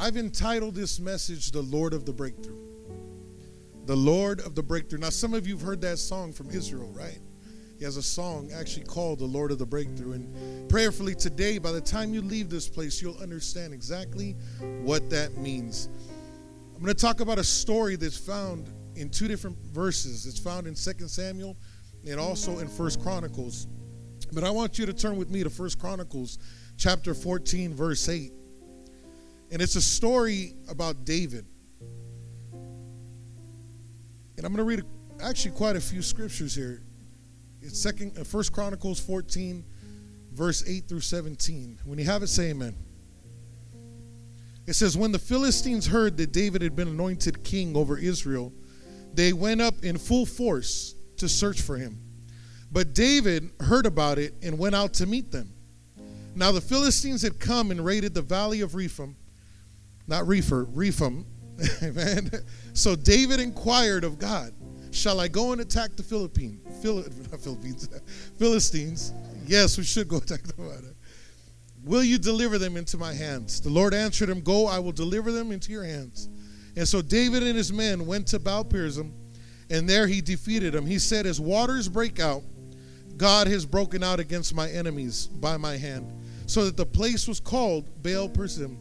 I've entitled this message, The Lord of the Breakthrough. The Lord of the Breakthrough. Now, some of you have heard that song from Israel, right? He has a song actually called The Lord of the Breakthrough. And prayerfully today, by the time you leave this place, you'll understand exactly what that means. I'm going to talk about a story that's found in two different verses. It's found in 2 Samuel and also in First Chronicles. But I want you to turn with me to First Chronicles chapter 14 verse 8. And it's a story about David. And I'm going to read actually quite a few scriptures here. It's second uh, First Chronicles 14 verse 8 through 17. When you have it say amen. It says when the Philistines heard that David had been anointed king over Israel, they went up in full force to search for him. But David heard about it and went out to meet them. Now the Philistines had come and raided the valley of Rephaim, not Refer, Rephaim. Amen. So David inquired of God, Shall I go and attack the Philippines? Phil, Philippines, Philistines. Yes, we should go attack them. Will you deliver them into my hands? The Lord answered him, Go, I will deliver them into your hands. And so David and his men went to Baal Perazim, and there he defeated them. He said, As waters break out, God has broken out against my enemies by my hand, so that the place was called Baal Perazim.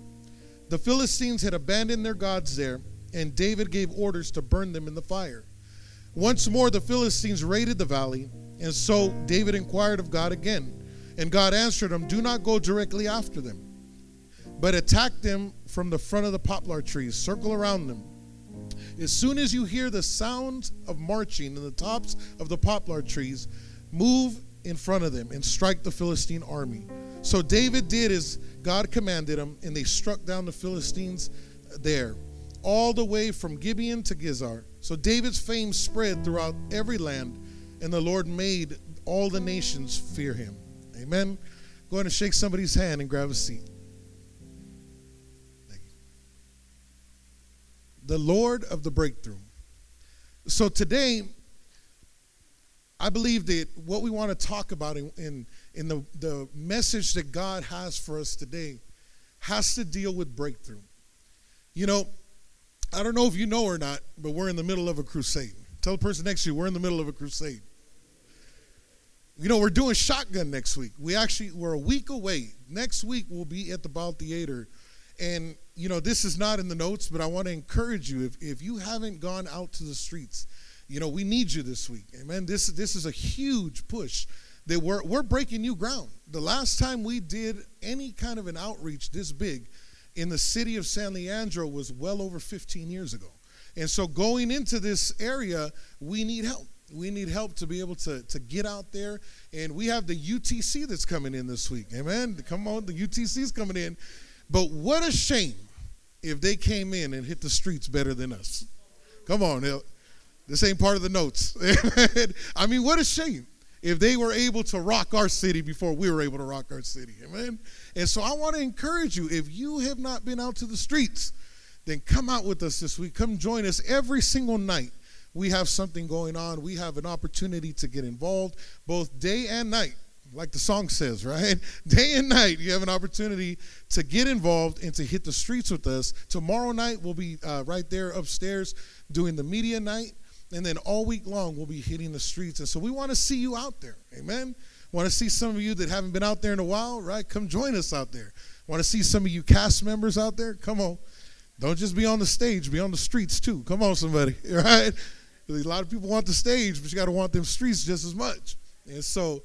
The Philistines had abandoned their gods there, and David gave orders to burn them in the fire. Once more, the Philistines raided the valley, and so David inquired of God again. And God answered him, Do not go directly after them, but attack them from the front of the poplar trees, circle around them. As soon as you hear the sound of marching in the tops of the poplar trees, move in front of them and strike the Philistine army. So David did as God commanded him, and they struck down the Philistines there, all the way from Gibeon to Gezer. So David's fame spread throughout every land, and the Lord made all the nations fear him. Amen. Go ahead and shake somebody's hand and grab a seat. The Lord of the breakthrough. So today, I believe that what we want to talk about in, in, in the, the message that God has for us today has to deal with breakthrough. You know, I don't know if you know or not, but we're in the middle of a crusade. Tell the person next to you, we're in the middle of a crusade. You know, we're doing shotgun next week. We actually, we're a week away. Next week, we'll be at the Bal Theater. And, you know, this is not in the notes, but I want to encourage you if, if you haven't gone out to the streets, you know, we need you this week. Amen. This, this is a huge push that we're, we're breaking new ground. The last time we did any kind of an outreach this big in the city of San Leandro was well over 15 years ago. And so going into this area, we need help. We need help to be able to, to get out there. And we have the UTC that's coming in this week. Amen. Come on, the UTC is coming in. But what a shame if they came in and hit the streets better than us. Come on. This ain't part of the notes. I mean, what a shame if they were able to rock our city before we were able to rock our city. Amen. And so I want to encourage you if you have not been out to the streets, then come out with us this week. Come join us every single night we have something going on. We have an opportunity to get involved both day and night, like the song says, right? Day and night, you have an opportunity to get involved and to hit the streets with us. Tomorrow night, we'll be uh, right there upstairs doing the media night. And then all week long, we'll be hitting the streets. And so we want to see you out there. Amen. Want to see some of you that haven't been out there in a while, right? Come join us out there. Want to see some of you cast members out there? Come on. Don't just be on the stage, be on the streets too. Come on, somebody, right? A lot of people want the stage, but you got to want them streets just as much. And so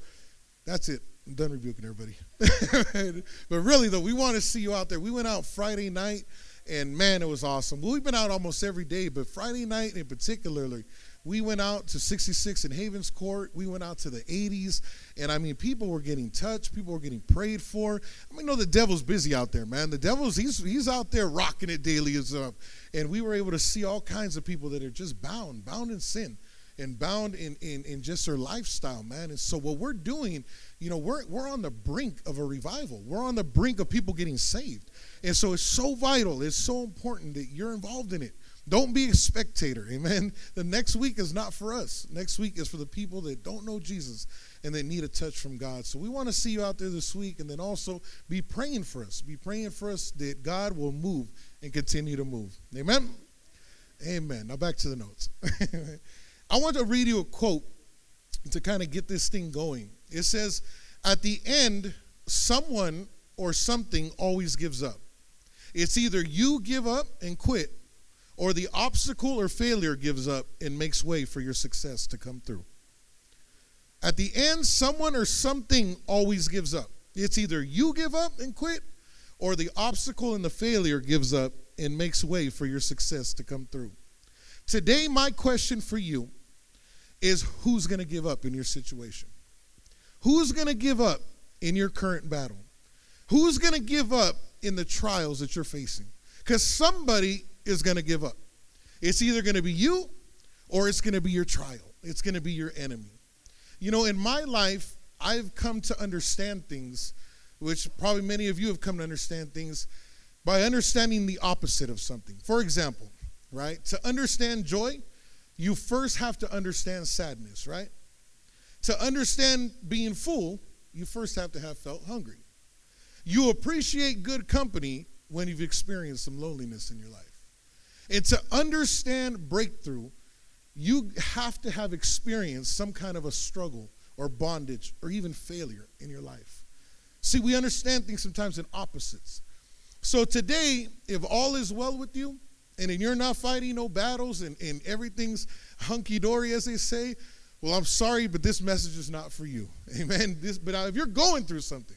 that's it. I'm done rebuking everybody. but really, though, we want to see you out there. We went out Friday night, and man, it was awesome. We've been out almost every day, but Friday night in particularly, we went out to 66 in Havens Court. We went out to the 80s. And I mean, people were getting touched. People were getting prayed for. I mean, know the devil's busy out there, man. The devil's, he's, he's out there rocking it daily as up. And we were able to see all kinds of people that are just bound, bound in sin and bound in, in, in just their lifestyle, man. And so what we're doing, you know, we're, we're on the brink of a revival. We're on the brink of people getting saved. And so it's so vital. It's so important that you're involved in it Don't be a spectator. Amen. The next week is not for us. Next week is for the people that don't know Jesus and they need a touch from God. So we want to see you out there this week and then also be praying for us. Be praying for us that God will move and continue to move. Amen. Amen. Now back to the notes. I want to read you a quote to kind of get this thing going. It says, At the end, someone or something always gives up. It's either you give up and quit, or the obstacle or failure gives up and makes way for your success to come through. At the end, someone or something always gives up. It's either you give up and quit, or the obstacle and the failure gives up and makes way for your success to come through. Today, my question for you is who's going to give up in your situation? Who's going to give up in your current battle? Who's going to give up in the trials that you're facing? Because somebody is going to give up. It's either going to be you or it's going to be your trial, it's going to be your enemy. You know, in my life, I've come to understand things, which probably many of you have come to understand things by understanding the opposite of something. For example, right? To understand joy, you first have to understand sadness, right? To understand being full, you first have to have felt hungry. You appreciate good company when you've experienced some loneliness in your life. And to understand breakthrough, you have to have experienced some kind of a struggle or bondage or even failure in your life. See, we understand things sometimes in opposites. So today, if all is well with you, and you're not fighting no battles and, and everything's hunky dory, as they say, well, I'm sorry, but this message is not for you. Amen. This, but if you're going through something,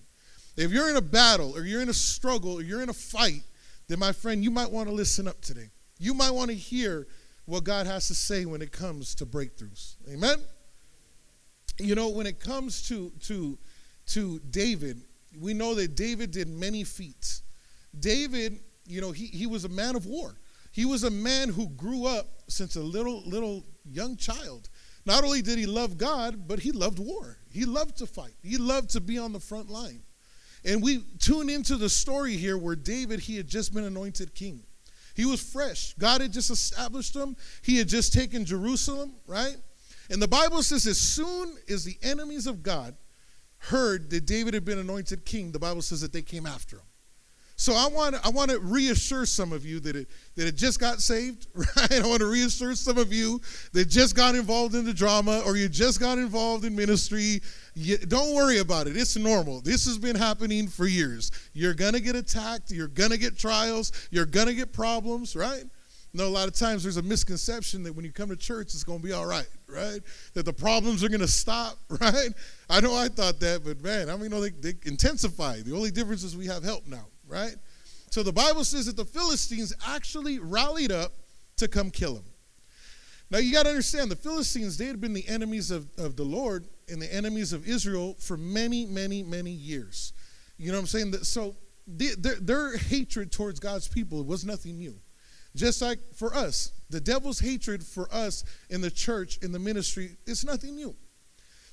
if you're in a battle or you're in a struggle or you're in a fight, then my friend, you might want to listen up today. You might want to hear what God has to say when it comes to breakthroughs. Amen. You know, when it comes to to to David, we know that David did many feats. David, you know, he, he was a man of war. He was a man who grew up since a little little young child. Not only did he love God, but he loved war. He loved to fight. He loved to be on the front line. And we tune into the story here where David, he had just been anointed king. He was fresh. God had just established him. He had just taken Jerusalem, right? And the Bible says, as soon as the enemies of God heard that David had been anointed king, the Bible says that they came after him. So I want I want to reassure some of you that it that it just got saved, right? I want to reassure some of you that just got involved in the drama or you just got involved in ministry. You, don't worry about it. It's normal. This has been happening for years. You're gonna get attacked. You're gonna get trials. You're gonna get problems, right? No, a lot of times there's a misconception that when you come to church, it's to be all right, right? That the problems are to stop, right? I know I thought that, but man, I mean, you know, they, they intensify. The only difference is we have help now, right? So the Bible says that the Philistines actually rallied up to come kill him. Now you got to understand the Philistines, they had been the enemies of, of the Lord and the enemies of Israel for many, many, many years. You know what I'm saying? So their, their hatred towards God's people was nothing new. Just like for us, the devil's hatred for us in the church, in the ministry, is nothing new.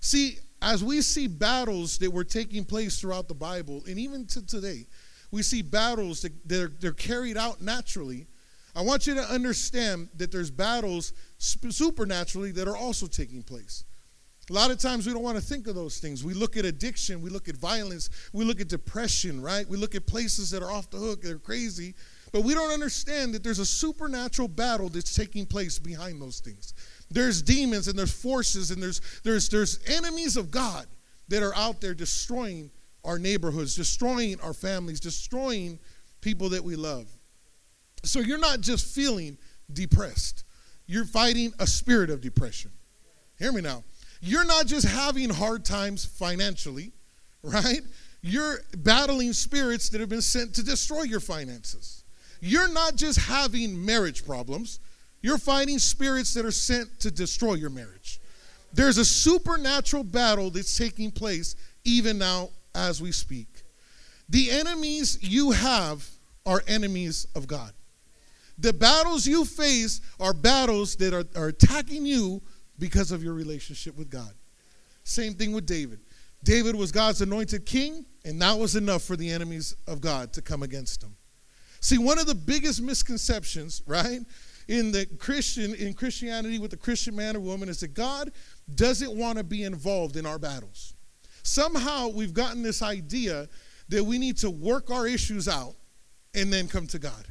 See, as we see battles that were taking place throughout the Bible, and even to today, we see battles that they're, they're carried out naturally. I want you to understand that there's battles supernaturally that are also taking place. A lot of times we don't want to think of those things. We look at addiction, we look at violence, we look at depression, right? We look at places that are off the hook, they're crazy, but we don't understand that there's a supernatural battle that's taking place behind those things. There's demons and there's forces and there's there's there's enemies of God that are out there destroying our neighborhoods, destroying our families, destroying people that we love. So you're not just feeling depressed, you're fighting a spirit of depression. Hear me now. You're not just having hard times financially, right? You're battling spirits that have been sent to destroy your finances. You're not just having marriage problems, you're fighting spirits that are sent to destroy your marriage. There's a supernatural battle that's taking place even now as we speak. The enemies you have are enemies of God. The battles you face are battles that are, are attacking you because of your relationship with God. Same thing with David. David was God's anointed king, and that was enough for the enemies of God to come against him. See, one of the biggest misconceptions, right, in the Christian in Christianity with the Christian man or woman is that God doesn't want to be involved in our battles. Somehow we've gotten this idea that we need to work our issues out and then come to God.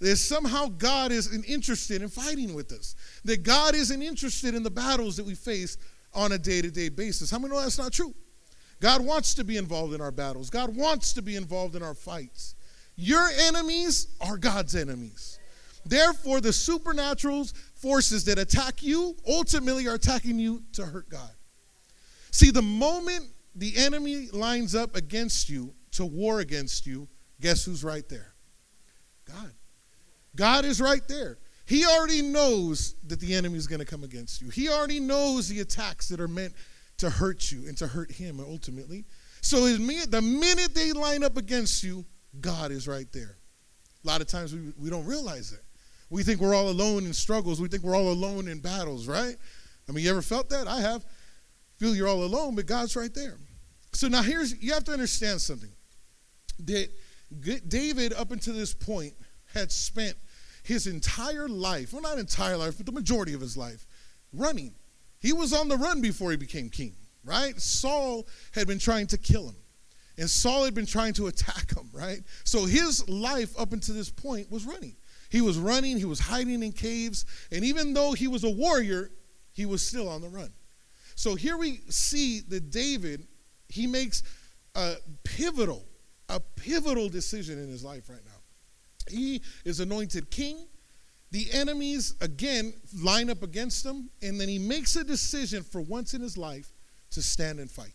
That somehow God isn't interested in fighting with us. That God isn't interested in the battles that we face on a day to day basis. How many know that's not true? God wants to be involved in our battles, God wants to be involved in our fights. Your enemies are God's enemies. Therefore, the supernatural forces that attack you ultimately are attacking you to hurt God. See, the moment the enemy lines up against you to war against you, guess who's right there? God. God is right there. He already knows that the enemy is going to come against you. He already knows the attacks that are meant to hurt you and to hurt him ultimately. So the minute they line up against you, God is right there. A lot of times we, we don't realize it. We think we're all alone in struggles. We think we're all alone in battles, right? I mean, you ever felt that? I have. Feel you're all alone, but God's right there. So now here's, you have to understand something. That David, up until this point, had spent his entire life, well, not entire life, but the majority of his life, running. He was on the run before he became king, right? Saul had been trying to kill him. And Saul had been trying to attack him, right? So his life up until this point was running. He was running, he was hiding in caves, and even though he was a warrior, he was still on the run. So here we see that David, he makes a pivotal, a pivotal decision in his life right now. He is anointed king. The enemies, again, line up against him, and then he makes a decision for once in his life to stand and fight.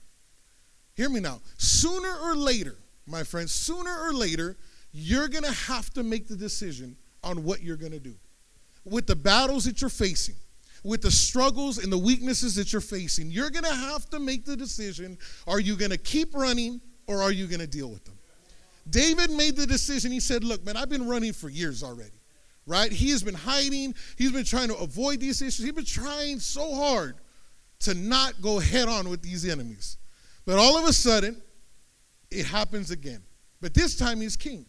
Hear me now. Sooner or later, my friends, sooner or later, you're going to have to make the decision on what you're going to do. With the battles that you're facing, with the struggles and the weaknesses that you're facing, you're going to have to make the decision are you going to keep running or are you going to deal with them? David made the decision. He said, Look, man, I've been running for years already, right? He has been hiding, he's been trying to avoid these issues. He's been trying so hard to not go head on with these enemies. But all of a sudden, it happens again. But this time he's king.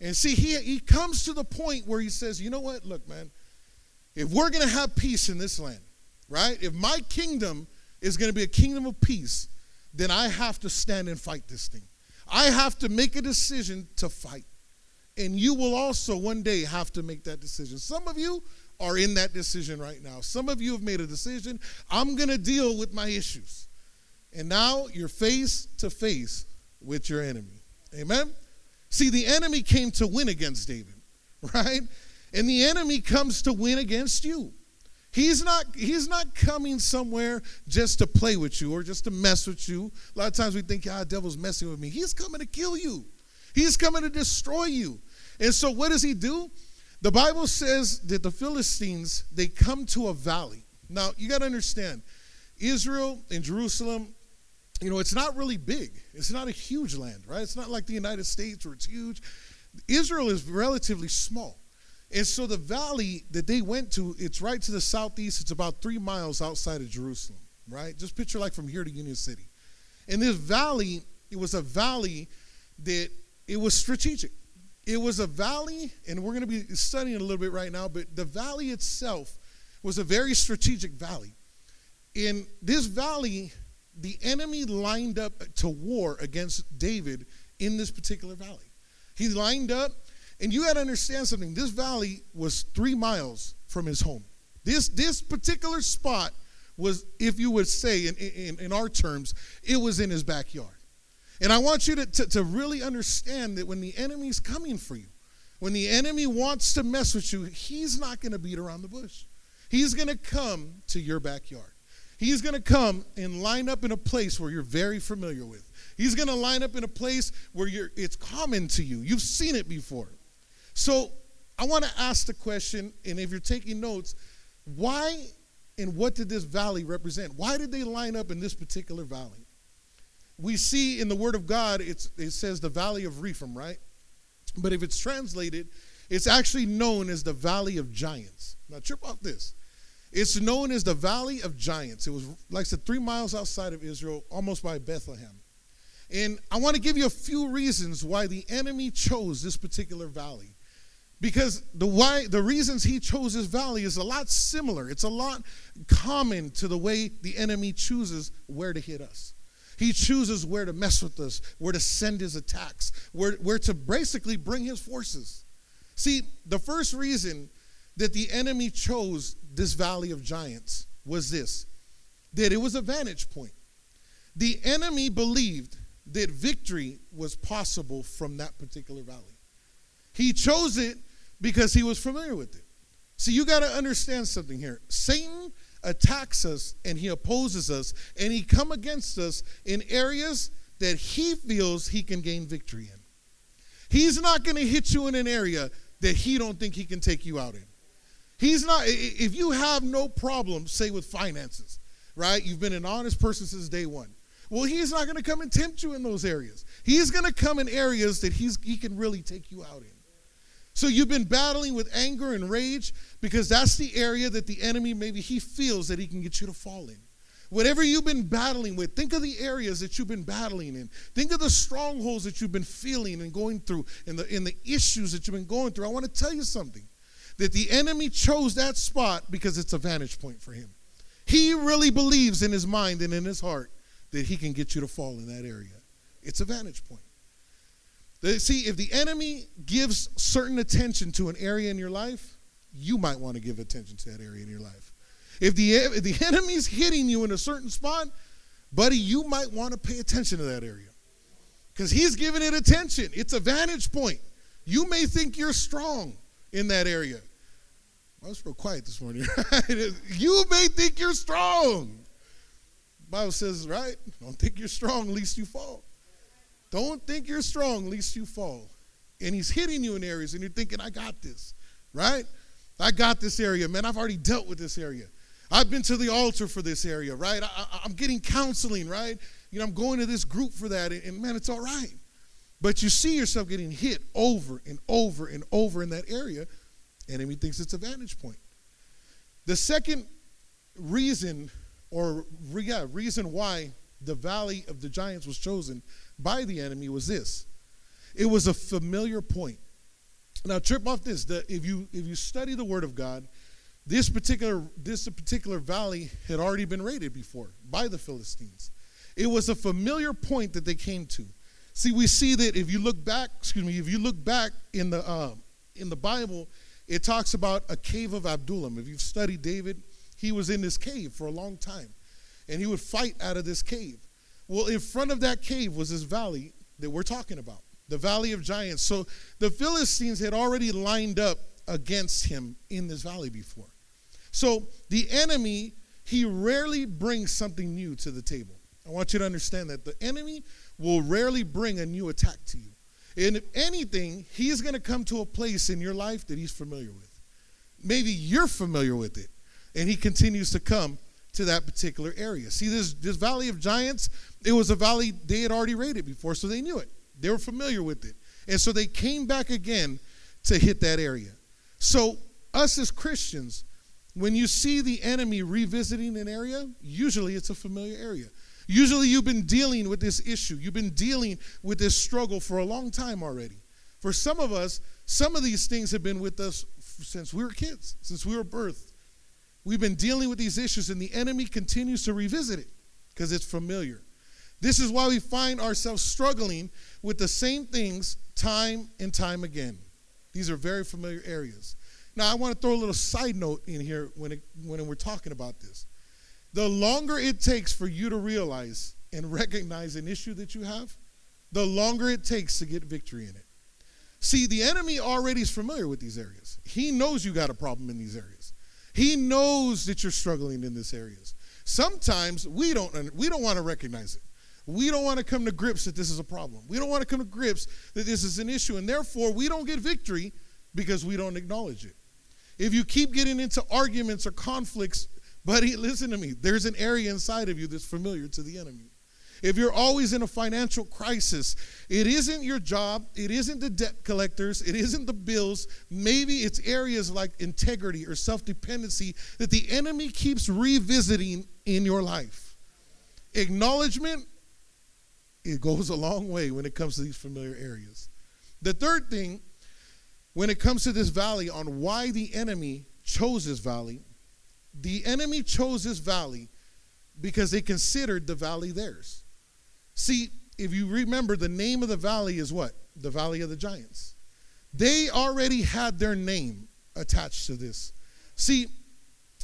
And see, he, he comes to the point where he says, you know what? Look, man, if we're going to have peace in this land, right? If my kingdom is going to be a kingdom of peace, then I have to stand and fight this thing. I have to make a decision to fight. And you will also one day have to make that decision. Some of you are in that decision right now. Some of you have made a decision. I'm going to deal with my issues. And now you're face to face with your enemy. Amen? See, the enemy came to win against David, right? And the enemy comes to win against you. He's not, he's not coming somewhere just to play with you or just to mess with you. A lot of times we think, ah, devil's messing with me. He's coming to kill you. He's coming to destroy you. And so what does he do? The Bible says that the Philistines, they come to a valley. Now, you got to understand, Israel and Jerusalem you know, it's not really big. It's not a huge land, right? It's not like the United States where it's huge. Israel is relatively small. And so the valley that they went to, it's right to the southeast. It's about three miles outside of Jerusalem, right? Just picture like from here to Union City. And this valley, it was a valley that it was strategic. It was a valley, and we're going to be studying a little bit right now, but the valley itself was a very strategic valley. In this valley, the enemy lined up to war against David in this particular valley. He lined up, and you got to understand something. This valley was three miles from his home. This, this particular spot was, if you would say in, in, in our terms, it was in his backyard. And I want you to, to, to really understand that when the enemy's coming for you, when the enemy wants to mess with you, he's not going to beat around the bush. He's going to come to your backyard. He's going to come and line up in a place where you're very familiar with. He's going to line up in a place where you're, it's common to you. You've seen it before. So I want to ask the question, and if you're taking notes, why and what did this valley represent? Why did they line up in this particular valley? We see in the Word of God, it says the Valley of Rephaim, right? But if it's translated, it's actually known as the Valley of Giants. Now, trip off this. It's known as the Valley of Giants. It was, like I said, three miles outside of Israel, almost by Bethlehem. And I want to give you a few reasons why the enemy chose this particular valley. Because the why the reasons he chose this valley is a lot similar. It's a lot common to the way the enemy chooses where to hit us. He chooses where to mess with us where to send his attacks where, where to basically bring his forces. See the first reason that the enemy chose this valley of giants was this that it was a vantage point. The enemy believed that victory was possible from that particular valley. He chose it because he was familiar with it. See, you got to understand something here. Satan attacks us and he opposes us and he come against us in areas that he feels he can gain victory in. He's not going to hit you in an area that he don't think he can take you out in. He's not if you have no problem say with finances, right? You've been an honest person since day 1. Well, he's not going to come and tempt you in those areas. He's going to come in areas that he's he can really take you out in. So you've been battling with anger and rage because that's the area that the enemy maybe he feels that he can get you to fall in. Whatever you've been battling with, think of the areas that you've been battling in. Think of the strongholds that you've been feeling and going through and the, and the issues that you've been going through. I want to tell you something that the enemy chose that spot because it's a vantage point for him. He really believes in his mind and in his heart that he can get you to fall in that area. It's a vantage point. See, if the enemy gives certain attention to an area in your life, you might want to give attention to that area in your life. If the, if the enemy's hitting you in a certain spot, buddy, you might want to pay attention to that area because he's giving it attention. It's a vantage point. You may think you're strong in that area. I was real quiet this morning. you may think you're strong. Bible says, right? Don't think you're strong, least you fall. Don't think you're strong, least you fall. And he's hitting you in areas, and you're thinking, I got this, right? I got this area, man. I've already dealt with this area. I've been to the altar for this area, right? I, am getting counseling, right? You know, I'm going to this group for that, and, and man, it's all right. But you see yourself getting hit over and over and over in that area, and enemy thinks it's a vantage point. The second reason, or yeah, reason why the valley of the giants was chosen by the enemy was this it was a familiar point. Now, trip off this. The, if you if you study the Word of God, this particular this particular valley had already been raided before by the Philistines. It was a familiar point that they came to. See, we see that if you look back, excuse me, if you look back in the uh, in the Bible, it talks about a cave of Adullam. If you've studied David, he was in this cave for a long time, and he would fight out of this cave. Well, in front of that cave was this valley that we're talking about, the valley of giants. So the Philistines had already lined up against him in this valley before. So the enemy, he rarely brings something new to the table. I want you to understand that the enemy will rarely bring a new attack to you. And if anything, he's going to come to a place in your life that he's familiar with. Maybe you're familiar with it, and he continues to come to that particular area. See, this, this valley of giants, it was a valley they had already raided before, so they knew it. They were familiar with it. And so they came back again to hit that area. So, us as Christians, when you see the enemy revisiting an area, usually it's a familiar area. Usually you've been dealing with this issue, you've been dealing with this struggle for a long time already. For some of us, some of these things have been with us since we were kids, since we were birthed. We've been dealing with these issues, and the enemy continues to revisit it because it's familiar. This is why we find ourselves struggling with the same things time and time again. These are very familiar areas. Now, I want to throw a little side note in here when, it, when we're talking about this. The longer it takes for you to realize and recognize an issue that you have, the longer it takes to get victory in it. See, the enemy already is familiar with these areas. He knows you got a problem in these areas. He knows that you're struggling in these areas. Sometimes we don't we don't want to recognize it. We don't want to come to grips that this is a problem. We don't want to come to grips that this is an issue and therefore we don't get victory because we don't acknowledge it. If you keep getting into arguments or conflicts, buddy, listen to me. There's an area inside of you that's familiar to the enemy. If you're always in a financial crisis, it isn't your job, it isn't the debt collectors, it isn't the bills. Maybe it's areas like integrity or self dependency that the enemy keeps revisiting in your life. Acknowledgement, it goes a long way when it comes to these familiar areas. The third thing when it comes to this valley on why the enemy chose this valley, the enemy chose this valley because they considered the valley theirs. See, if you remember, the name of the valley is what? The Valley of the Giants. They already had their name attached to this. See,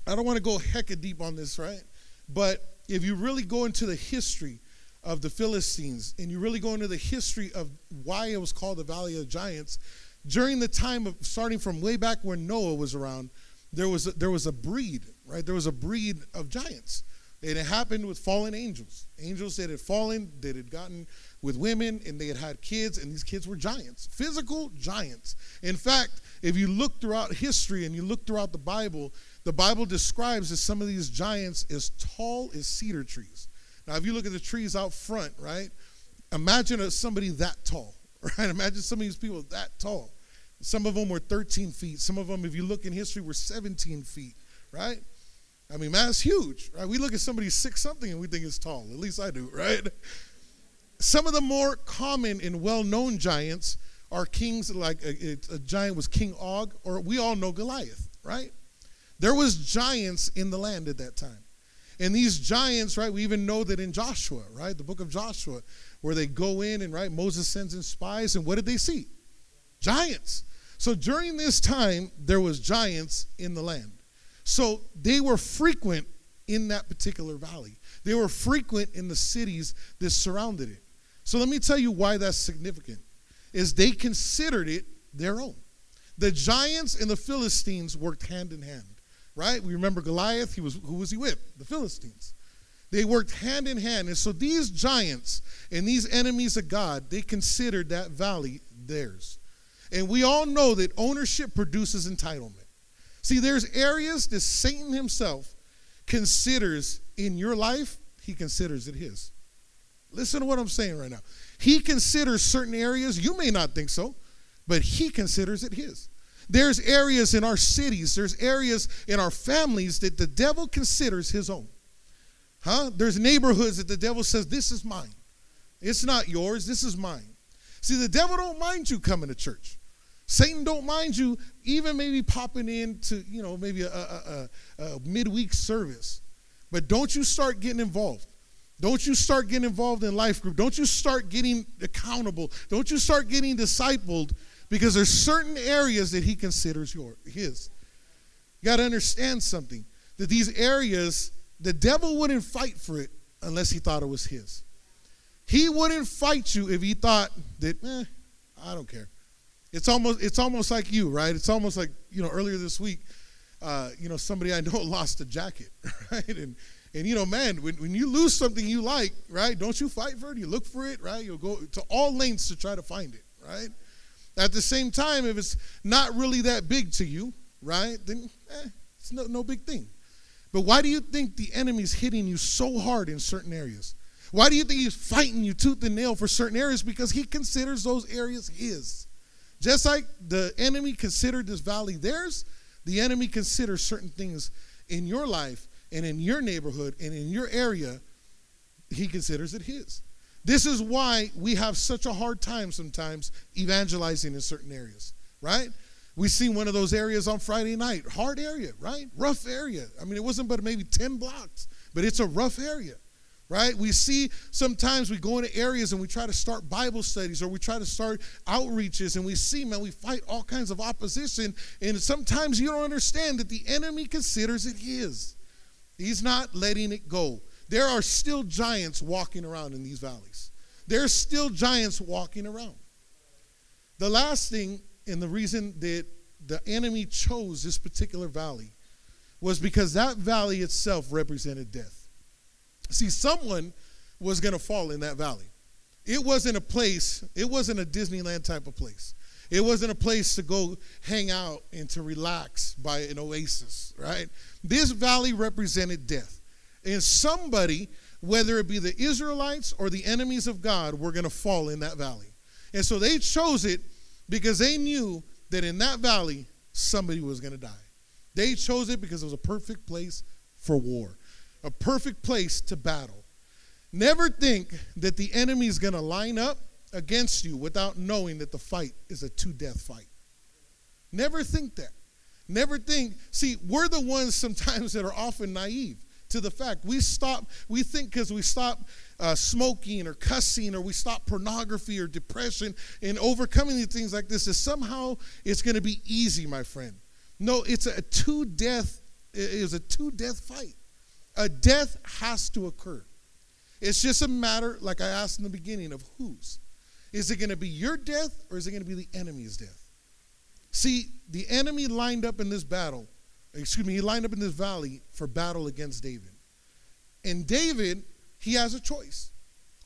I don't want to go hecka deep on this, right? But if you really go into the history of the Philistines and you really go into the history of why it was called the Valley of the Giants, during the time of starting from way back when Noah was around, there was a, there was a breed, right? There was a breed of giants. And it happened with fallen angels. Angels that had fallen, that had gotten with women, and they had had kids, and these kids were giants, physical giants. In fact, if you look throughout history and you look throughout the Bible, the Bible describes that some of these giants as tall as cedar trees. Now, if you look at the trees out front, right, imagine somebody that tall, right? Imagine some of these people that tall. Some of them were 13 feet. Some of them, if you look in history, were 17 feet, right? I mean, man, that's huge, right? We look at somebody six something and we think it's tall. At least I do, right? Some of the more common and well-known giants are kings. Like uh, a, a giant was King Og, or we all know Goliath, right? There was giants in the land at that time. And these giants, right, we even know that in Joshua, right, the book of Joshua, where they go in and, right, Moses sends in spies, and what did they see? Giants. So during this time, there was giants in the land. So they were frequent in that particular valley. They were frequent in the cities that surrounded it. So let me tell you why that's significant. Is they considered it their own. The giants and the Philistines worked hand in hand right? We remember Goliath, he was who was he with? The Philistines. They worked hand in hand. And so these giants and these enemies of God, they considered that valley theirs. And we all know that ownership produces entitlement. See, there's areas that Satan himself considers in your life, he considers it his. Listen to what I'm saying right now. He considers certain areas, you may not think so, but he considers it his. There's areas in our cities, there's areas in our families that the devil considers his own. Huh? There's neighborhoods that the devil says, This is mine. It's not yours, this is mine. See, the devil don't mind you coming to church. Satan don't mind you even maybe popping in to, you know, maybe a, a, a, a midweek service. But don't you start getting involved. Don't you start getting involved in life group. Don't you start getting accountable. Don't you start getting discipled because there's certain areas that he considers your his. You got to understand something that these areas the devil wouldn't fight for it unless he thought it was his. He wouldn't fight you if he thought that eh, I don't care. It's almost it's almost like you, right? It's almost like you know earlier this week, uh, you know somebody I know lost a jacket, right? And and you know, man, when, when you lose something you like, right? Don't you fight for it? You look for it, right? You'll go to all lengths to try to find it, right? At the same time, if it's not really that big to you, right, then eh, it's no, no big thing. But why do you think the enemy's hitting you so hard in certain areas? Why do you think he's fighting you tooth and nail for certain areas? Because he considers those areas his. Just like the enemy considered this valley theirs, the enemy considers certain things in your life and in your neighborhood and in your area, he considers it his. This is why we have such a hard time sometimes evangelizing in certain areas, right? We see one of those areas on Friday night, hard area, right? Rough area. I mean, it wasn't but maybe 10 blocks, but it's a rough area, right? We see sometimes we go into areas and we try to start Bible studies or we try to start outreaches and we see, man, we fight all kinds of opposition. And sometimes you don't understand that the enemy considers it his. He's not letting it go. There are still giants walking around in these valleys. There's still giants walking around. The last thing, and the reason that the enemy chose this particular valley was because that valley itself represented death. See, someone was going to fall in that valley. It wasn't a place, it wasn't a Disneyland type of place. It wasn't a place to go hang out and to relax by an oasis, right? This valley represented death. And somebody, whether it be the Israelites or the enemies of God, were going to fall in that valley. And so they chose it because they knew that in that valley, somebody was going to die. They chose it because it was a perfect place for war, a perfect place to battle. Never think that the enemy is going to line up against you without knowing that the fight is a two death fight. Never think that. Never think. See, we're the ones sometimes that are often naive to the fact we stop. We think because we stop uh, smoking or cussing or we stop pornography or depression and overcoming these things like this is somehow it's going to be easy, my friend. No, it's a two death. It is a two death fight. A death has to occur. It's just a matter, like I asked in the beginning, of whose. Is it going to be your death or is it going to be the enemy's death? See, the enemy lined up in this battle, excuse me, he lined up in this valley for battle against David. And David, he has a choice.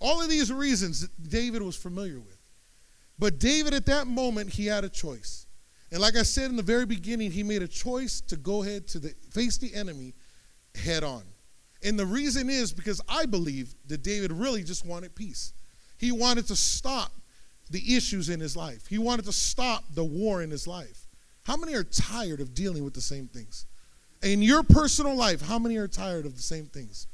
All of these reasons David was familiar with. But David, at that moment, he had a choice. And like I said in the very beginning, he made a choice to go ahead to the, face the enemy head on. And the reason is because I believe that David really just wanted peace. He wanted to stop the issues in his life. He wanted to stop the war in his life. How many are tired of dealing with the same things? In your personal life, how many are tired of the same things?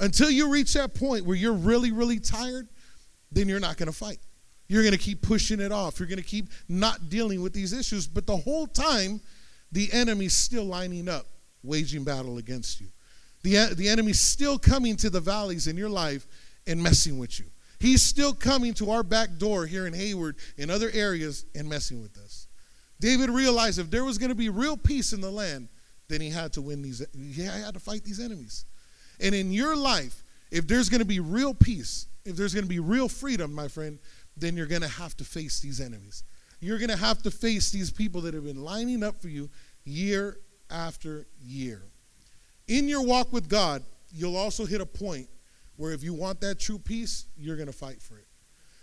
Until you reach that point where you're really, really tired, then you're not going to fight. You're going to keep pushing it off. You're going to keep not dealing with these issues. But the whole time, the enemy's still lining up, waging battle against you. The, the enemy's still coming to the valleys in your life and messing with you. He's still coming to our back door here in Hayward and other areas and messing with us. David realized if there was going to be real peace in the land, then he had to win these, he had to fight these enemies. And in your life, if there's going to be real peace, if there's going to be real freedom, my friend, then you're going to have to face these enemies. You're going to have to face these people that have been lining up for you year after year. In your walk with God, you'll also hit a point where if you want that true peace, you're going to fight for it.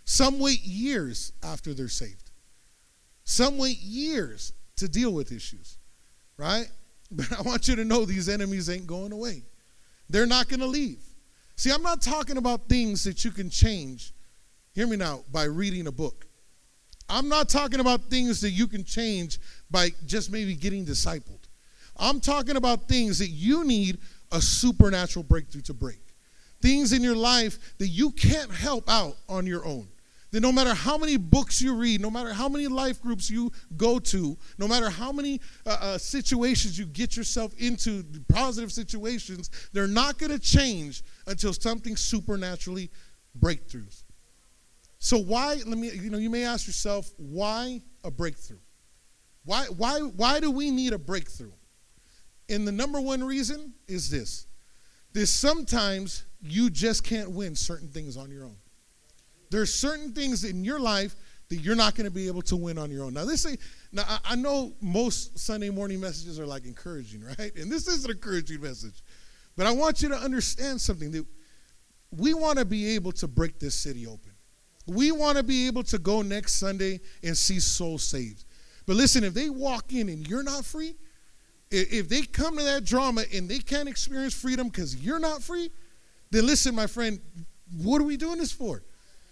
Some wait years after they're saved. Some wait years to deal with issues, right? But I want you to know these enemies ain't going away. They're not going to leave. See, I'm not talking about things that you can change, hear me now, by reading a book. I'm not talking about things that you can change by just maybe getting discipled. I'm talking about things that you need a supernatural breakthrough to break things in your life that you can't help out on your own. That no matter how many books you read, no matter how many life groups you go to, no matter how many uh, uh, situations you get yourself into, positive situations, they're not going to change until something supernaturally breakthroughs. So why? Let me. You know, you may ask yourself, why a breakthrough? Why? Why? Why do we need a breakthrough? And the number one reason is this: there's sometimes you just can't win certain things on your own. There's certain things in your life that you're not going to be able to win on your own. Now, this now I, I know most Sunday morning messages are like encouraging, right? And this is an encouraging message, but I want you to understand something that we want to be able to break this city open. We want to be able to go next Sunday and see souls saved. But listen, if they walk in and you're not free, if they come to that drama and they can't experience freedom because you're not free, then listen, my friend, what are we doing this for?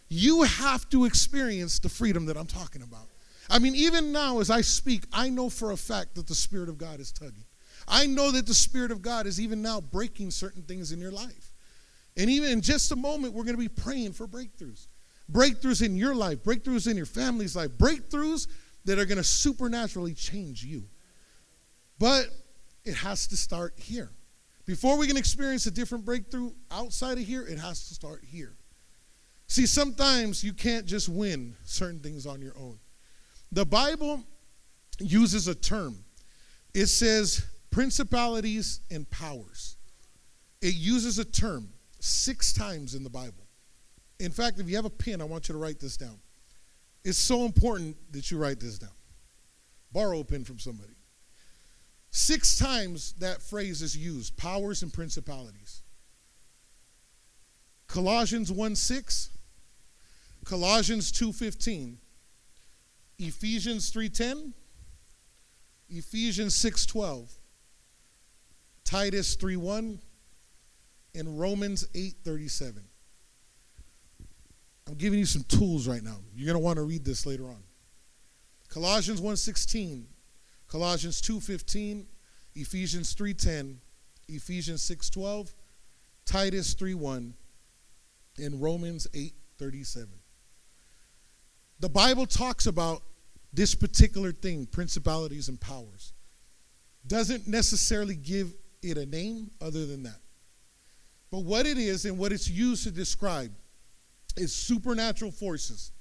You have to experience the freedom that I'm talking about. I mean, even now as I speak, I know for a fact that the Spirit of God is tugging. I know that the Spirit of God is even now breaking certain things in your life. And even in just a moment, we're going to be praying for breakthroughs. Breakthroughs in your life, breakthroughs in your family's life, breakthroughs that are going to supernaturally change you. But it has to start here. Before we can experience a different breakthrough outside of here, it has to start here. See, sometimes you can't just win certain things on your own. The Bible uses a term, it says principalities and powers. It uses a term six times in the Bible. In fact, if you have a pen, I want you to write this down. It's so important that you write this down. Borrow a pen from somebody. Six times that phrase is used powers and principalities. Colossians 1 6, Colossians 2.15, Ephesians 3.10, Ephesians 6.12, Titus 3 1, and Romans 8.37. I'm giving you some tools right now. You're going to want to read this later on. Colossians 1.16, Colossians 2:15, Ephesians 3:10, Ephesians 6:12, Titus 3:1, and Romans 8:37. The Bible talks about this particular thing, principalities and powers, doesn't necessarily give it a name other than that. But what it is and what it's used to describe is supernatural forces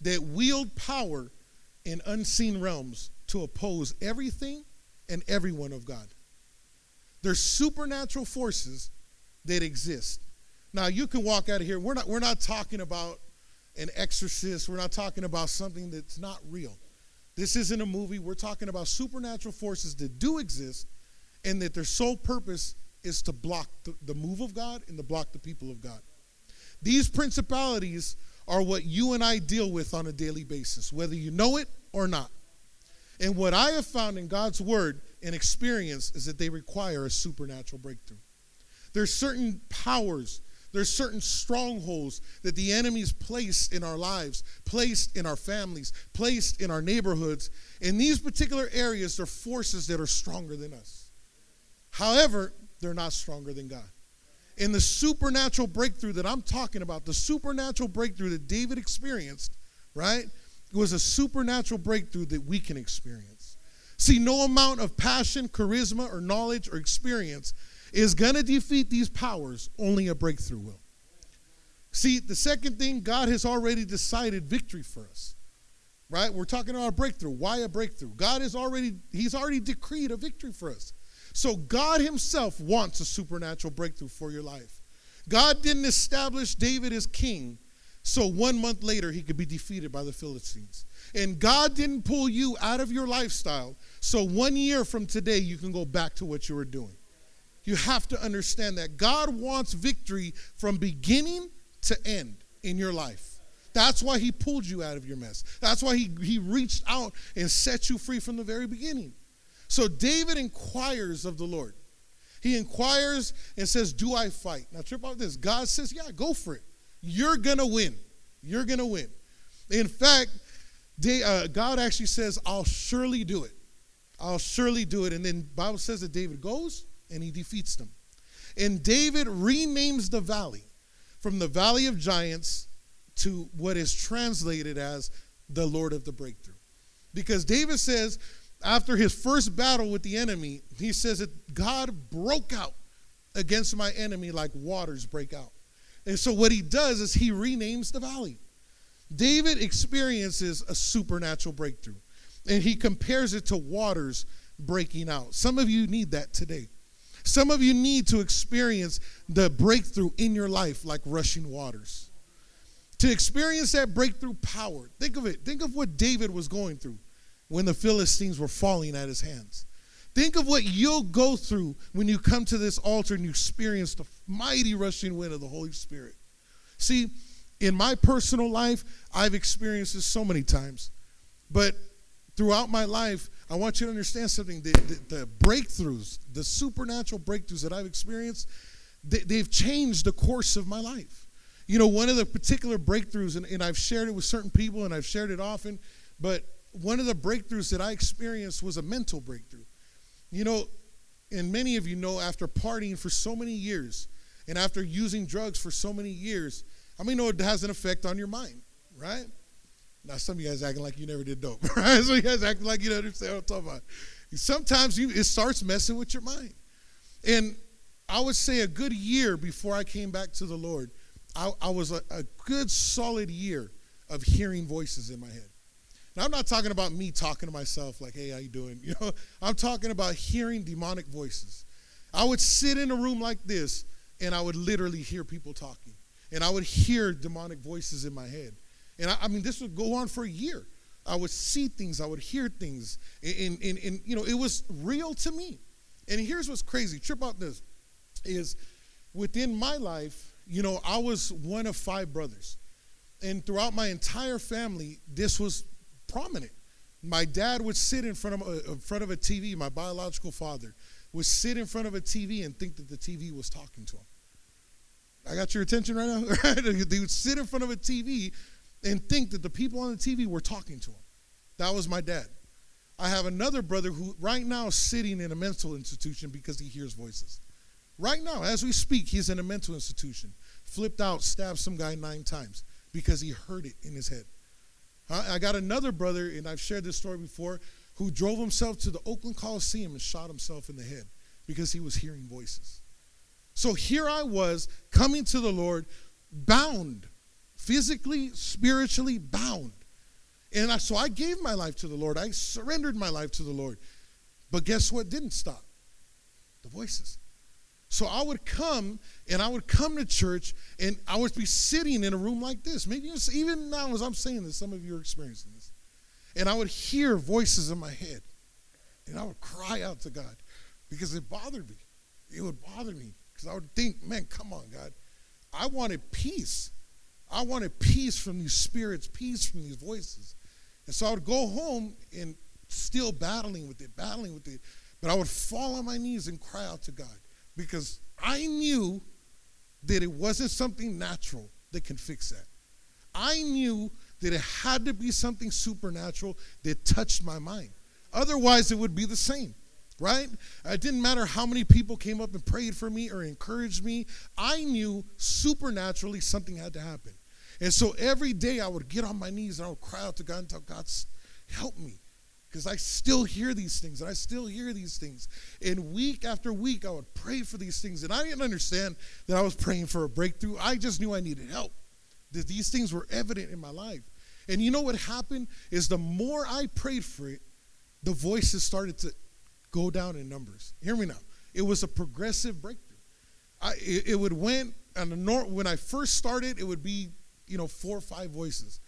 that wield power in unseen realms to oppose everything and everyone of God. There's supernatural forces that exist. Now you can walk out of here. We're not we're not talking about an exorcist. We're not talking about something that's not real. This isn't a movie. We're talking about supernatural forces that do exist and that their sole purpose is to block the, the move of God and to block the people of God. These principalities are what you and I deal with on a daily basis, whether you know it or not. And what I have found in God's word and experience is that they require a supernatural breakthrough. There's certain powers, there's certain strongholds that the enemy's placed in our lives, placed in our families, placed in our neighborhoods. In these particular areas, they're forces that are stronger than us. However, they're not stronger than God. In the supernatural breakthrough that I'm talking about, the supernatural breakthrough that David experienced, right? It was a supernatural breakthrough that we can experience. See, no amount of passion, charisma, or knowledge or experience is going to defeat these powers, only a breakthrough will. See, the second thing, God has already decided victory for us. Right? We're talking about a breakthrough. Why a breakthrough? God has already he's already decreed a victory for us. So God himself wants a supernatural breakthrough for your life. God didn't establish David as king so one month later he could be defeated by the Philistines. And God didn't pull you out of your lifestyle so one year from today you can go back to what you were doing. You have to understand that God wants victory from beginning to end in your life. That's why he pulled you out of your mess. That's why he, he reached out and set you free from the very beginning. So David inquires of the Lord. He inquires and says, Do I fight? Now, trip out this. God says, Yeah, go for it. You're going to win. You're going to win. In fact, they, uh, God actually says, I'll surely do it. I'll surely do it. And then Bible says that David goes and he defeats them. And David renames the valley from the valley of giants to what is translated as the Lord of the breakthrough. Because David says, after his first battle with the enemy, he says that God broke out against my enemy like waters break out. And so what he does is he renames the valley. David experiences a supernatural breakthrough, and he compares it to waters breaking out. Some of you need that today. Some of you need to experience the breakthrough in your life like rushing waters. To experience that breakthrough power, think of it. Think of what David was going through when the Philistines were falling at his hands. Think of what you'll go through when you come to this altar and you experience the mighty rushing wind of the Holy Spirit. See, in my personal life, I've experienced this so many times. But throughout my life, I want you to understand something. The, the, the breakthroughs, the supernatural breakthroughs that I've experienced, they, they've changed the course of my life. You know, one of the particular breakthroughs, and, and I've shared it with certain people and I've shared it often, but one of the breakthroughs that I experienced was a mental breakthrough. You know, and many of you know after partying for so many years and after using drugs for so many years, I mean, know it has an effect on your mind, right? Now, some of you guys acting like you never did dope, right? Some of you guys acting like you don't understand what I'm talking about. Sometimes you, it starts messing with your mind. And I would say a good year before I came back to the Lord, I, I was a, a good solid year of hearing voices in my head. Now I'm not talking about me talking to myself like, "Hey, how you doing?" You know, I'm talking about hearing demonic voices. I would sit in a room like this and I would literally hear people talking. And I would hear demonic voices in my head. And I, I mean, this would go on for a year. I would see things, I would hear things, and, and, and, you know, it was real to me. And here's what's crazy. Trip out this is within my life, you know, I was one of five brothers. And throughout my entire family, this was prominent. My dad would sit in front of a, in front of a TV. My biological father would sit in front of a TV and think that the TV was talking to him. I got your attention right now. they would sit in front of a TV and think that the people on the TV were talking to him. That was my dad. I have another brother who right now is sitting in a mental institution because he hears voices. Right now, as we speak, he's in a mental institution. Flipped out, stabbed some guy nine times because he heard it in his head. I got another brother, and I've shared this story before, who drove himself to the Oakland Coliseum and shot himself in the head because he was hearing voices. So here I was coming to the Lord, bound, physically, spiritually bound. And I, so I gave my life to the Lord. I surrendered my life to the Lord. But guess what didn't stop? The voices. So I would come and I would come to church and I would be sitting in a room like this. Maybe even now, as I'm saying this, some of you are experiencing this. And I would hear voices in my head. And I would cry out to God because it bothered me. It would bother me because I would think, man, come on, God. I wanted peace. I wanted peace from these spirits, peace from these voices. And so I would go home and still battling with it, battling with it. But I would fall on my knees and cry out to God because I knew that it wasn't something natural that can fix that. I knew that it had to be something supernatural that touched my mind. Otherwise, it would be the same, right? It didn't matter how many people came up and prayed for me or encouraged me. I knew supernaturally something had to happen. And so every day I would get on my knees and I would cry out to God and tell God, help me because I still hear these things and I still hear these things. And week after week, I would pray for these things. And I didn't understand that I was praying for a breakthrough. I just knew I needed help, that these things were evident in my life. And you know what happened is the more I prayed for it, the voices started to go down in numbers. Hear me now. It was a progressive breakthrough. I, it, it would went, and when I first started, it would be, you know, four or five voices.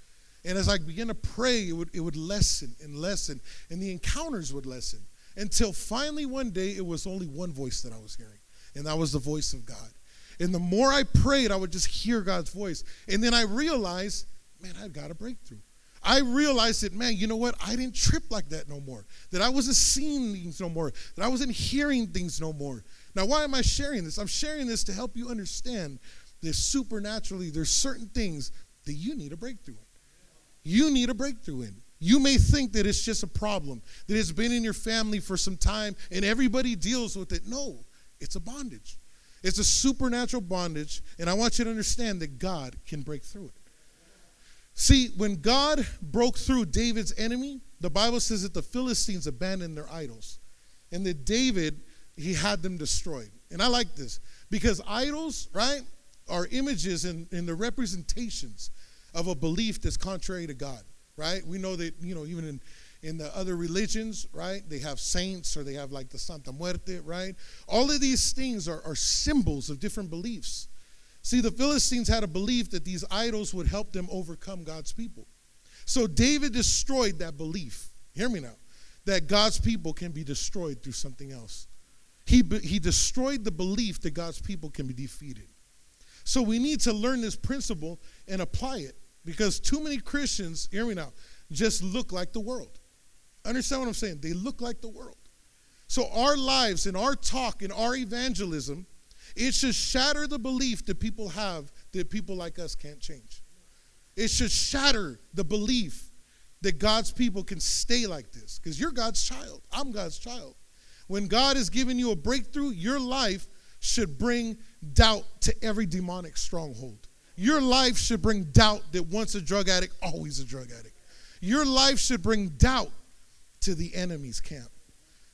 And as I began to pray, it would, it would lessen and lessen, and the encounters would lessen until finally one day it was only one voice that I was hearing, and that was the voice of God. And the more I prayed, I would just hear God's voice. And then I realized, man, I've got a breakthrough. I realized that, man, you know what? I didn't trip like that no more. That I wasn't seeing things no more. That I wasn't hearing things no more. Now, why am I sharing this? I'm sharing this to help you understand that supernaturally, there's certain things that you need a breakthrough you need a breakthrough in. You may think that it's just a problem, that it's been in your family for some time and everybody deals with it. No, it's a bondage. It's a supernatural bondage, and I want you to understand that God can break through it. See, when God broke through David's enemy, the Bible says that the Philistines abandoned their idols and that David, he had them destroyed. And I like this because idols, right, are images and, and the representations of a belief that's contrary to God, right? We know that, you know, even in, in the other religions, right, they have saints or they have like the Santa Muerte, right? All of these things are, are symbols of different beliefs. See, the Philistines had a belief that these idols would help them overcome God's people. So David destroyed that belief. Hear me now. That God's people can be destroyed through something else. He, he destroyed the belief that God's people can be defeated. So we need to learn this principle and apply it because too many Christians, hear me now, just look like the world. Understand what I'm saying? They look like the world. So our lives and our talk and our evangelism, it should shatter the belief that people have that people like us can't change. It should shatter the belief that God's people can stay like this because you're God's child. I'm God's child. When God is giving you a breakthrough, your life should bring doubt to every demonic stronghold. Your life should bring doubt that once a drug addict, always a drug addict. Your life should bring doubt to the enemy's camp.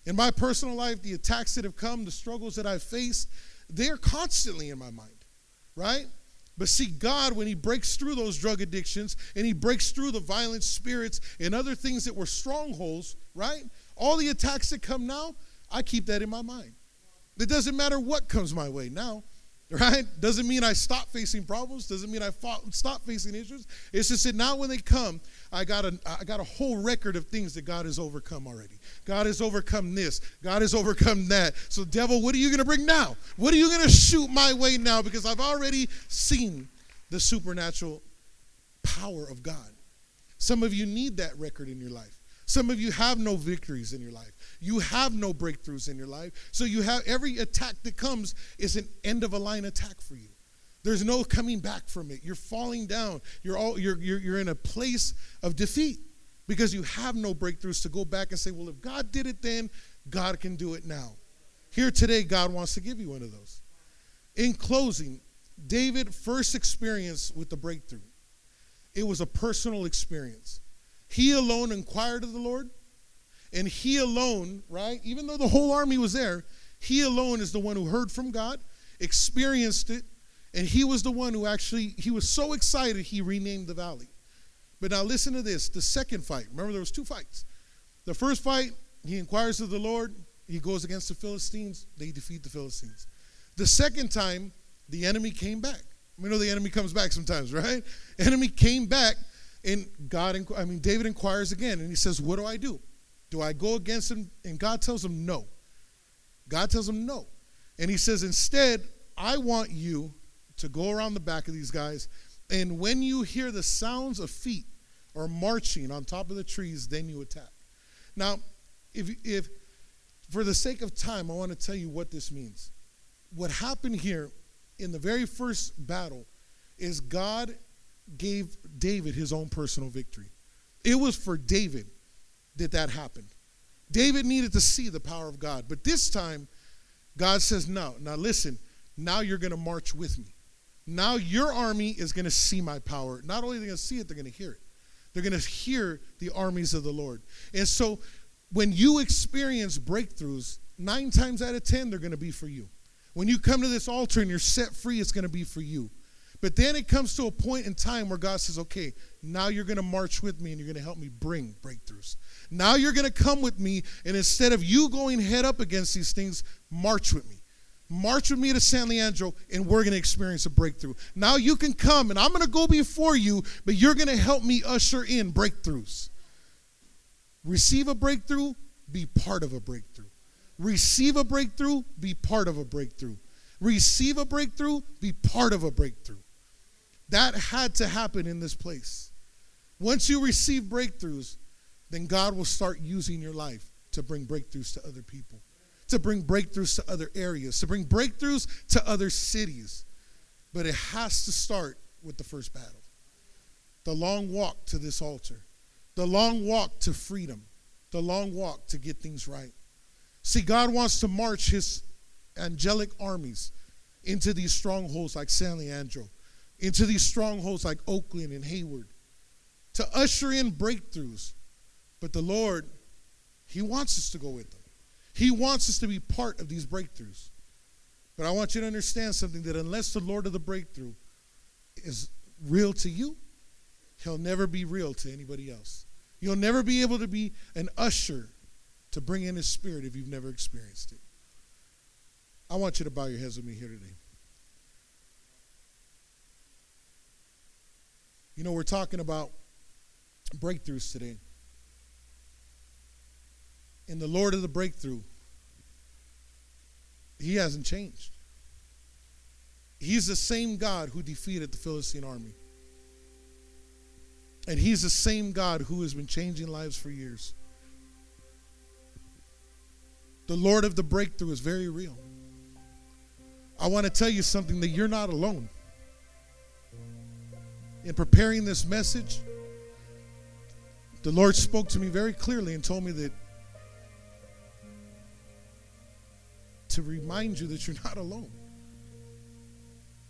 In my personal life, the attacks that have come, the struggles that I've faced, they're constantly in my mind, right? But see, God, when He breaks through those drug addictions and He breaks through the violent spirits and other things that were strongholds, right? All the attacks that come now, I keep that in my mind. It doesn't matter what comes my way now right? Doesn't mean I stop facing problems. Doesn't mean I stop facing issues. It's just that now when they come, I got a I got a whole record of things that God has overcome already. God has overcome this. God has overcome that. So, devil, what are you going to bring now? What are you going to shoot my way now? Because I've already seen the supernatural power of God. Some of you need that record in your life. Some of you have no victories in your life. You have no breakthroughs in your life. So you have every attack that comes is an end of a line attack for you. There's no coming back from it. You're falling down. You're all you're you're, you're in a place of defeat because you have no breakthroughs to go back and say, "Well, if God did it then, God can do it now." Here today God wants to give you one of those. In closing, David first experience with the breakthrough. It was a personal experience. He alone inquired of the Lord, and he alone, right? Even though the whole army was there, he alone is the one who heard from God, experienced it, and he was the one who actually he was so excited he renamed the valley. But now listen to this, the second fight. Remember there was two fights. The first fight, he inquires of the Lord, he goes against the Philistines, they defeat the Philistines. The second time, the enemy came back. We know the enemy comes back sometimes, right? Enemy came back, and God, I mean, David inquires again, and he says, What do I do? Do I go against him? And God tells him no. God tells him no. And he says, Instead, I want you to go around the back of these guys, and when you hear the sounds of feet or marching on top of the trees, then you attack. Now, if, if for the sake of time, I want to tell you what this means. What happened here in the very first battle is God gave David his own personal victory. It was for David that that happened. David needed to see the power of God. But this time, God says, No, now listen, now you're going to march with me. Now your army is going to see my power. Not only are they going to see it, they're going to hear it. They're going to hear the armies of the Lord. And so when you experience breakthroughs, nine times out of ten, they're going to be for you. When you come to this altar and you're set free, it's going to be for you. But then it comes to a point in time where God says, okay, now you're going to march with me and you're going to help me bring breakthroughs. Now you're going to come with me, and instead of you going head up against these things, march with me. March with me to San Leandro, and we're going to experience a breakthrough. Now you can come, and I'm going to go before you, but you're going to help me usher in breakthroughs. Receive a breakthrough, be part of a breakthrough. Receive a breakthrough, be part of a breakthrough. Receive a breakthrough, be part of a breakthrough. That had to happen in this place. Once you receive breakthroughs, then God will start using your life to bring breakthroughs to other people, to bring breakthroughs to other areas, to bring breakthroughs to other cities. But it has to start with the first battle the long walk to this altar, the long walk to freedom, the long walk to get things right. See, God wants to march his angelic armies into these strongholds like San Leandro, into these strongholds like Oakland and Hayward, to usher in breakthroughs. But the Lord, He wants us to go with them. He wants us to be part of these breakthroughs. But I want you to understand something that unless the Lord of the breakthrough is real to you, He'll never be real to anybody else. You'll never be able to be an usher to bring in His Spirit if you've never experienced it. I want you to bow your heads with me here today. You know, we're talking about breakthroughs today. And the Lord of the breakthrough, He hasn't changed. He's the same God who defeated the Philistine army. And He's the same God who has been changing lives for years. The Lord of the breakthrough is very real. I want to tell you something that you're not alone. In preparing this message, the Lord spoke to me very clearly and told me that to remind you that you're not alone.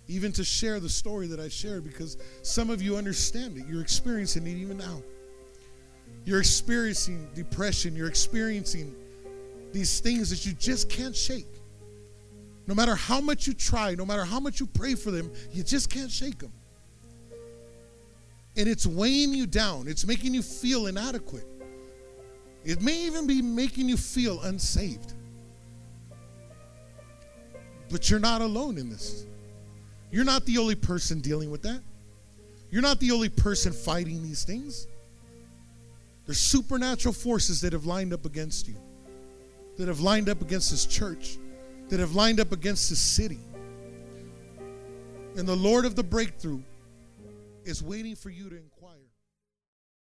Even to share the story that I shared because some of you understand it. You're experiencing it even now. You're experiencing depression. You're experiencing these things that you just can't shake. No matter how much you try, no matter how much you pray for them, you just can't shake them. And it's weighing you down, it's making you feel inadequate. It may even be making you feel unsaved. But you're not alone in this. You're not the only person dealing with that. You're not the only person fighting these things. There's supernatural forces that have lined up against you that have lined up against this church, that have lined up against this city. And the Lord of the breakthrough is waiting for you to.